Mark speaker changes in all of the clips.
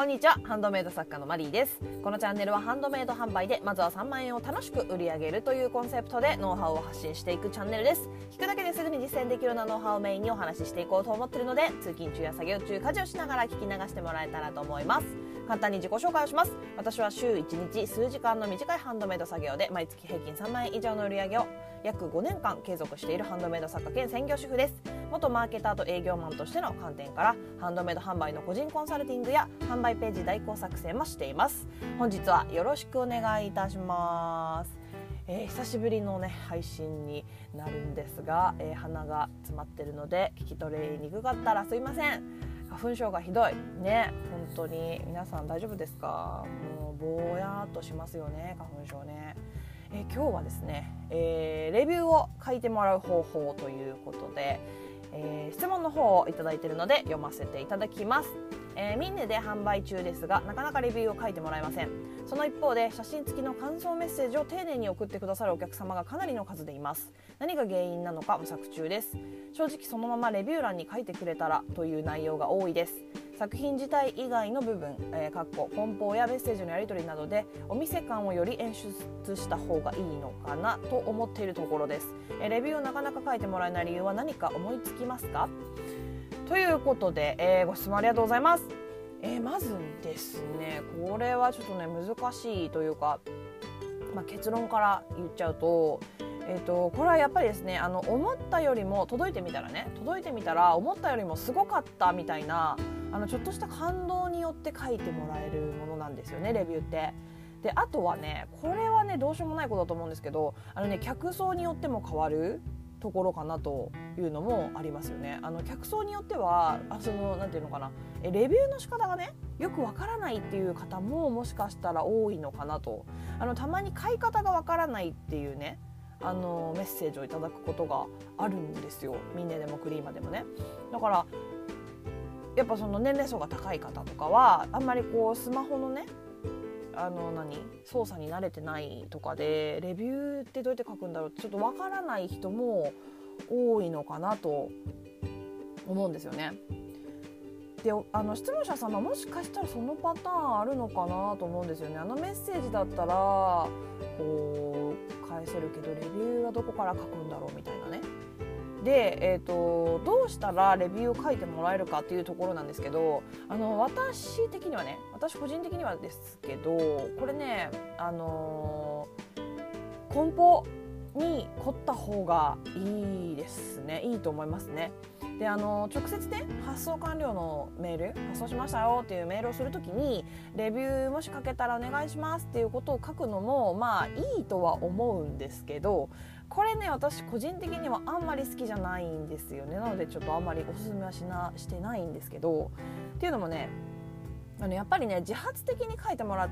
Speaker 1: こんにちは。ハンドメイド作家のマリーです。このチャンネルはハンドメイド販売でまずは3万円を楽しく売り上げるというコンセプトでノウハウを発信していくチャンネルです。聞くだけですぐに実践できるようなノウハウをメインにお話ししていこうと思っているので通勤中や作業中家事をしながら聞き流してもらえたらと思います。簡単に自己紹介をします。私は週1日数時間の短いハンドメイド作業で毎月平均3万円以上の売り上げを約5年間継続しているハンドメイド作家兼専業主婦です。元マーケターと営業マンとしての観点からハンドメイド販売の個人コンサルティングや販売ページ代行作成もしています。本日はよろしくお願いいたします。えー、久しぶりのね配信になるんですが、えー、鼻が詰まってるので聞き取りにくかったらすいません。粉症がひどい。ね本当に。皆さん大丈夫ですか？もうぼやっとしますよね花粉症ね。え、今日はですね、えー、レビューを書いてもらう方法ということで、えー、質問の方をいただいているので読ませていただきます、えー、ミンネで販売中ですがなかなかレビューを書いてもらえません。その一方で写真付きの感想メッセージを丁寧に送ってくださるお客様がかなりの数でいます。何が原因なのか模索中です。正直そのままレビュー欄に書いてくれたらという内容が多いです。作品自体以外の部分、えー、かっこ梱包やメッセージのやり取りなどでお店感をより演出した方がいいのかなと思っているところです、えー、レビューをなかなか書いてもらえない理由は何か思いつきますか？ということで、えー、ご質問ありがとうございます、えー、まずですねこれはちょっとね難しいというか、まあ、結論から言っちゃうとえーと、これはやっぱりですねあの思ったよりも届いてみたらね届いてみたら思ったよりもすごかったみたいなあのちょっとした感動によって書いてもらえるものなんですよねレビューって。であとはねこれはねどうしようもないことだと思うんですけどあのね客層によっても変わるところかなというのもありますよね。あの客層によってはあそのなんていうのかな。レビューの仕方がねよくわからないっていう方ももしかしたら多いのかなと。あのたまに買い方がわからないっていうねあのメッセージをいただくことがあるんですよ。ミネでもクリーマでもね。だからやっぱその年齢層が高い方とかはあんまりこうスマホのねあの何？操作に慣れてないとかでレビューってどうやって書くんだろうってちょっとわからない人も多いのかなと思うんですよね。であの質問者様もしかしたらそのパターンあるのかなと思うんですよね。あのメッセージだったらこう返せるけどレビューはどこから書くんだろうみたいなね。で、えーと、どうしたらレビューを書いてもらえるかっていうところなんですけどあの私的にはね私個人的にはですけどこれねあのー、梱包に凝った方がいいですねいいと思いますね。であの直接ね発送完了のメール発送しましたよっていうメールをする時にレビューもし書けたらお願いしますっていうことを書くのもまあいいとは思うんですけどこれね私個人的にはあんまり好きじゃないんですよねなのでちょっとあんまりおすすめはしなしてないんですけどっていうのもねあのやっぱりね自発的に書いてもらっ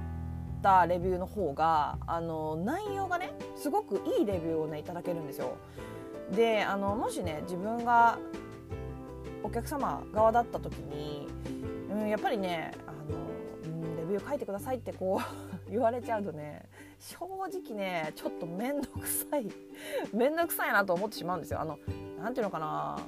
Speaker 1: たレビューの方があの内容がねすごくいいレビューをねいただけるんですよ。であのもしね自分がお客様側だった時に、うん、やっぱりねあの、うん、レビュー書いてくださいってこう 言われちゃうとね正直ねちょっと面倒くさい。面倒くさいなと思ってしまうんですよ。あのなていうのかな。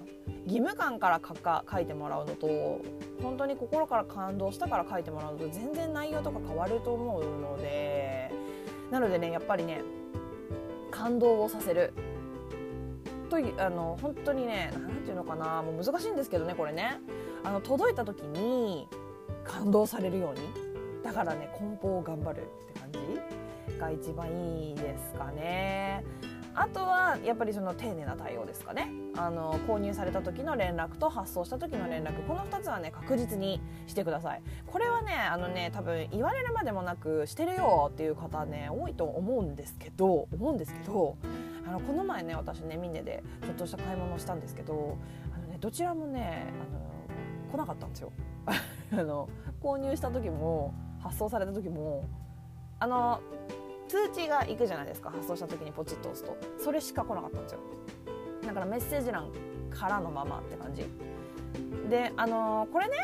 Speaker 1: 義務感から書か書いてもらうのと本当に心から感動したから書いてもらうのと全然内容とか変わると思うので。なのでねやっぱりね感動をさせる。とあの本当にね何ていうのかな。もう難しいんですけどねこれね。あの届いた時に感動されるように。だからね梱包を頑張るって感じ。が一番いいですかね。あとはやっぱりその丁寧な対応ですかね。あの購入された時の連絡と発送した時の連絡。この2つはね確実にしてください。これはねあのね多分言われるまでもなくしてるよっていう方ね多いと思うんですけど思うんですけどあのこの前ね私ねみんなでちょっとした買い物をしたんですけどあのねどちらもねあの来なかったんですよ。あの購入した時も発送された時もあの通知が行くじゃないですか発送した時にポチッと押すと。それしか来なかったんですよ。だからメッセージ欄からのままって感じ。であのこれね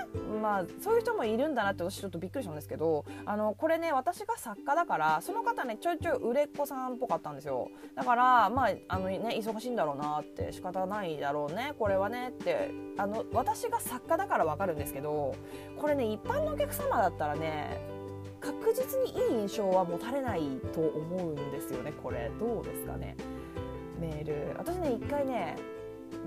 Speaker 1: まあそういう人もいるんだなって私ちょっとびっくりしたんですけどあのこれね私が作家だからその方ねちょいちょい売れっ子さんっぽかったんですよ。だからまああのね忙しいんだろうなって仕方ないだろうねこれはねってあの私が作家だからわかるんですけどこれね一般のお客様だったらね確実にいい印象は持たれないと思うんですよね。これどうですかね。メール。私ね1回ね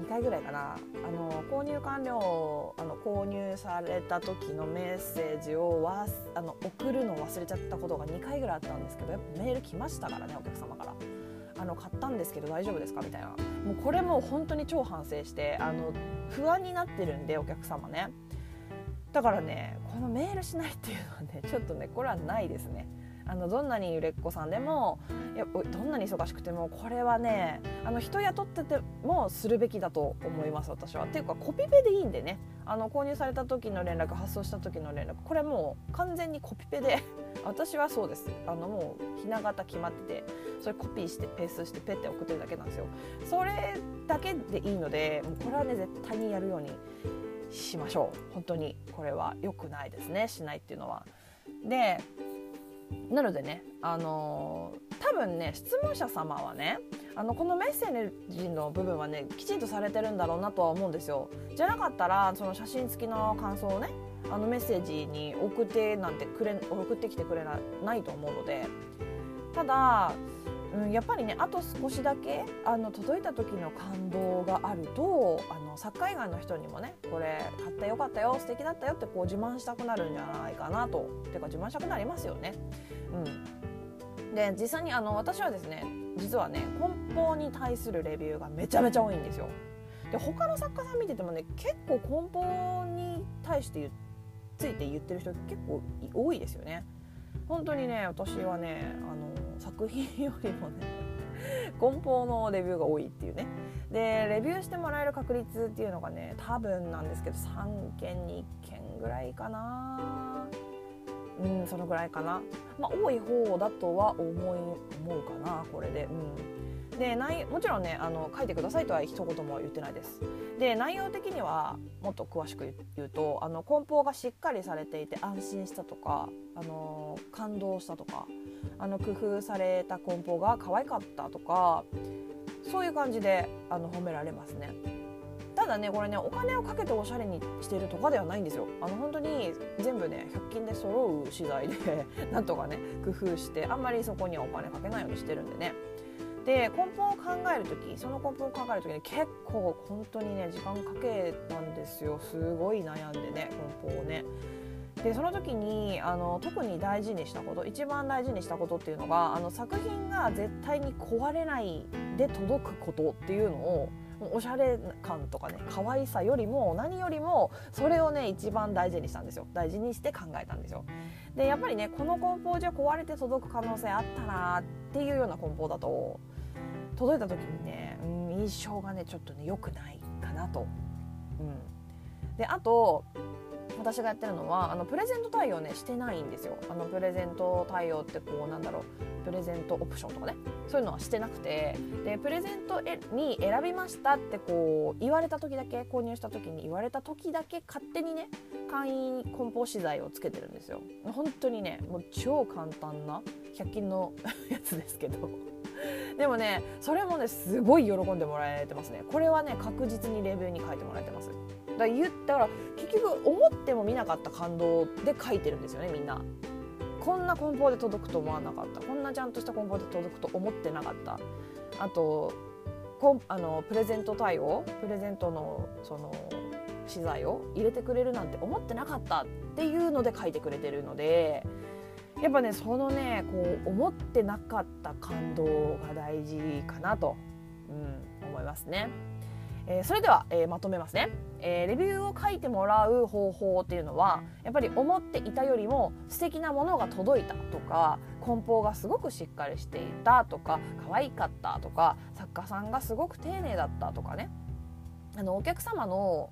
Speaker 1: 2回ぐらいかな。あの購入完了あの購入された時のメッセージをわあの送るのを忘れちゃったことが2回ぐらいあったんですけどやっぱメール来ましたからねお客様から。あの買ったんですけど大丈夫ですか？みたいな。もうこれも本当に超反省してあの不安になってるんでお客様ね。だからねこのメールしないっていうのはねちょっとねこれはないですね。あのどんなに売れっ子さんでもいやどんなに忙しくてもこれはねあの人雇っててもするべきだと思います私は。っていうかコピペでいいんでね。あの購入された時の連絡発送した時の連絡。これもう完全にコピペで 私はそうです。あのもうひな形決まっててそれコピーしてペーストしてペッて送ってるだけなんですよ。それだけでいいのでもうこれはね絶対にやるようにしましょう本当にこれは良くないですねしないっていうのは。でなのでね、あのー、多分ね質問者様はねあのこのメッセージの部分はねきちんとされてるんだろうなとは思うんですよ。じゃなかったらその写真付きの感想をねあのメッセージに送ってなんてくれ送ってきてくれないと思うのでただうん、やっぱりねあと少しだけあの届いた時の感動があるとあの作家以外の人にもねこれ買ってよかったよ素敵だったよってこう自慢したくなるんじゃないかなとてか自慢したくなりますよね。うん、で実際にあの私はですね実はね梱包に対するレビューがめちゃめちゃ多いんですよ。で他の作家さん見ててもね結構梱包に対してついて言ってる人結構多いですよね。本当にね私はねあの作品よりもね梱包のレビューが多いっていうね。でレビューしてもらえる確率っていうのがね多分なんですけど3件に1件ぐらいかな。うんそのぐらいかな。まあ多い方だとは思い思うかなこれで。うん。で内もちろんねあの書いてくださいとは一言も言ってないです。で内容的にはもっと詳しく言うとあの梱包がしっかりされていて安心したとかあの感動したとかあの工夫された梱包が可愛かったとかそういう感じであの褒められますね。ただねこれねお金をかけておしゃれにしてるとかではないんですよ。あの本当に全部ね100均で揃う資材で なんとかね工夫してあんまりそこにはお金かけないようにしてるんでね。で根本を考える時その根本を考える時に結構本当にね時間かけたんですよ。すごい悩んでね根本をね。でその時にあの特に大事にしたこと一番大事にしたことっていうのがあの作品が絶対に壊れないで届くことっていうのをおしゃれ感とかね可愛さよりも何よりもそれをね一番大事にしたんですよ。大事にして考えたんですよ。でやっぱりねこの梱包じゃ壊れて届く可能性あったなっていうような梱包だと届いた時にね、うん、印象がねちょっとね良くないかなと。うん、であと私がやってるのはあのプレゼント対応ねしてないんですよ。あのプレゼント対応ってこうなんだろうプレゼントオプションとかね。そういうのはしてなくて。でプレゼントに選びましたってこう言われた時だけ購入した時に言われた時だけ勝手にね簡易梱包資材をつけてるんですよ。本当にねもう超簡単な100均の やつですけど。でもねそれもねすごい喜んでもらえてますね。これはね確実にレビューに書いてもらえてます。だから言ったら結局思っても見なかった感動で書いてるんですよねみんな。こんな梱包で届くと思わなかった。こんなちゃんとした梱包で届くと思ってなかった。あとこんあのプレゼント対応？プレゼントのその資材を入れてくれるなんて思ってなかったっていうので書いてくれてるのでやっぱねそのねこう思ってなかった感動が大事かなと、うん、思いますね。えー、それでは、えー、まとめますね、えー、レビューを書いてもらう方法っていうのはやっぱり思っていたよりも素敵なものが届いたとか梱包がすごくしっかりしていたとか可愛かったとか作家さんがすごく丁寧だったとかね。あのお客様のこ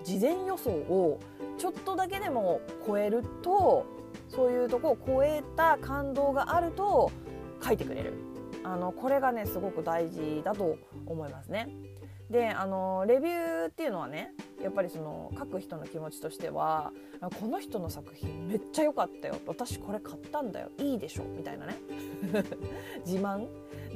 Speaker 1: う事前予想をちょっとだけでも超えるとそういうとこを超えた感動があると書いてくれる。あのこれがねすごく大事だと思いますね。であのレビューっていうのはねやっぱりその書く人の気持ちとしてはこの人の作品めっちゃ良かったよ。私これ買ったんだよ。いいでしょ。みたいなね。自慢。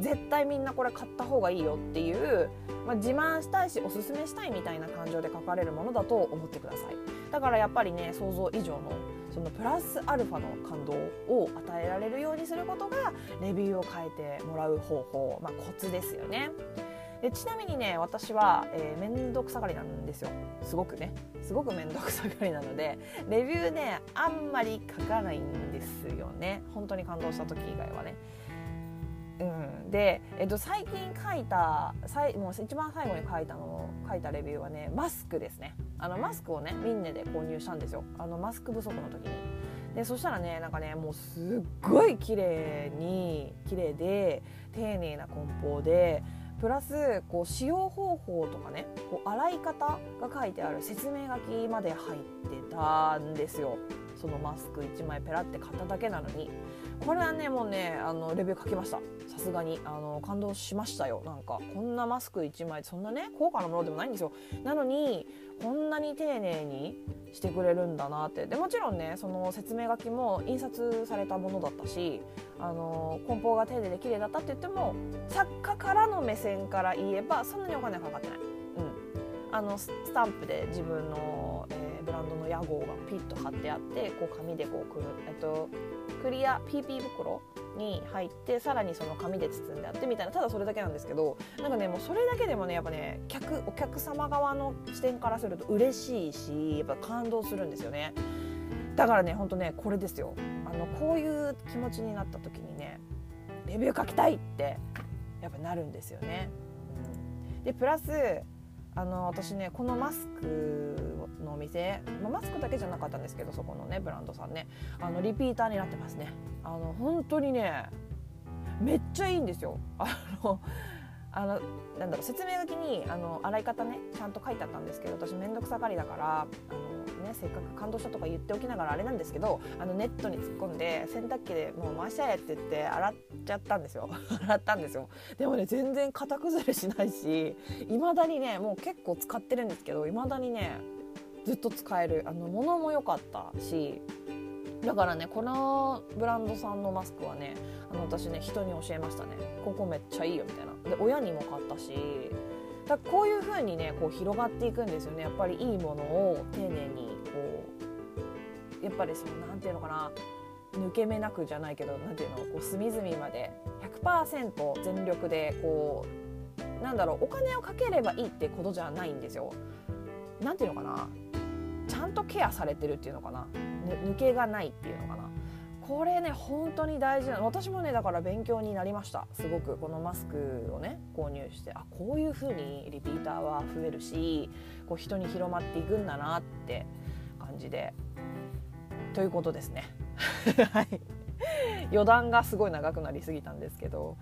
Speaker 1: 絶対みんなこれ買った方がいいよ。っていう、まあ、自慢したいしおすすめしたいみたいな感情で書かれるものだと思ってください。だからやっぱりね想像以上のそのプラスアルファの感動を与えられるようにすることがレビューを変えてもらう方法、まあ、コツですよね。でちなみにね私は、えー、くさがりなんですよ。すごくね。すごくめんどくさがりなのでレビューねあんまり書かないんですよね。本当に感動した時以外はね。うん、で、えっと、最近書いたさいもう一番最後に書いたの書いたレビューはねマスクですね。あのマスクをねミンネで購入したんですよ。あのマスク不足の時に。でそしたらねなんかねもうすっごい綺麗に綺麗で丁寧な梱包でプラスこう使用方法とかねこう洗い方が書いてある説明書きまで入ってたんですよ。そのマスク1枚ペラって買っただけなのに。これはねもうねあのレビュー書きました。さすがに。あの感動しましたよ。なんかこんなマスク1枚そんなね高価なものでもないんですよ。なのにこんなに丁寧にしてくれるんだなって。でもちろんねその説明書きも印刷されたものだったしあの梱包が丁寧で綺麗だったって言っても作家からの目線から言えばそんなにお金はかかってない、うん、あのスタンプで自分、の屋号がピッと貼ってあってこう紙でこうくる、えっと、クリア PP 袋に入ってさらにその紙で包んであってみたいなただそれだけなんですけどなんかねもうそれだけでもねやっぱね客お客様側の視点からすると嬉しいしやっぱ感動するんですよね。だからねほんとねこれですよ。あのこういう気持ちになった時にねレビュー書きたいってやっぱなるんですよね。でプラスあの私ねこのマスクのお店、まあ、マスクだけじゃなかったんですけどそこのねブランドさんねあのリピーターになってますね。あの本当にねめっちゃいいんですよ。あのあのなんだろう説明書きにあの洗い方ねちゃんと書いてあったんですけど私面倒くさがりだからあの、ね、せっかく感動したとか言っておきながらあれなんですけどあのネットに突っ込んで洗濯機でもう回しちゃえって言って洗っちゃったんですよ。洗ったんですよ。でもね全然型崩れしないしいまだにねもう結構使ってるんですけどいまだにねずっと使えるあの物も良かったしだからねこのブランドさんのマスクはねあの私ね人に教えましたね。ここめっちゃいいよみたいな。で親にも買ったし。だこういう風にねこう広がっていくんですよね。やっぱりいいものを丁寧にこうやっぱりその何て言うのかな。抜け目なくじゃないけど何て言うのこう隅々まで100%全力でこうなんだろうお金をかければいいってことじゃないんですよ。なんていうのかな。ちゃんとケアされてるっていうのかな？抜けがないっていうのかな？これね本当に大事な私もねだから勉強になりました。すごく。このマスクをね購入してあこういう風にリピーターは増えるしこう人に広まっていくんだなって感じで。ということですね。はい。余談がすごい長くなりすぎたんですけど。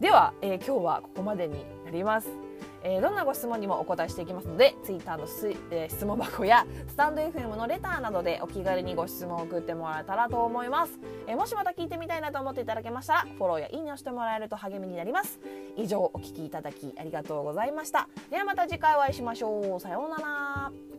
Speaker 1: では、えー、今日はここまでになります。えー、どんなご質問にもお答えしていきますので Twitter のす、えー、質問箱やスタンド FM のレターなどでお気軽にご質問を送ってもらえたらと思います、えー、もしまた聞いてみたいなと思っていただけましたらフォローやいいねをしてもらえると励みになります。以上お聞きいただきありがとうございました。ではまた次回お会いしましょう。さようなら。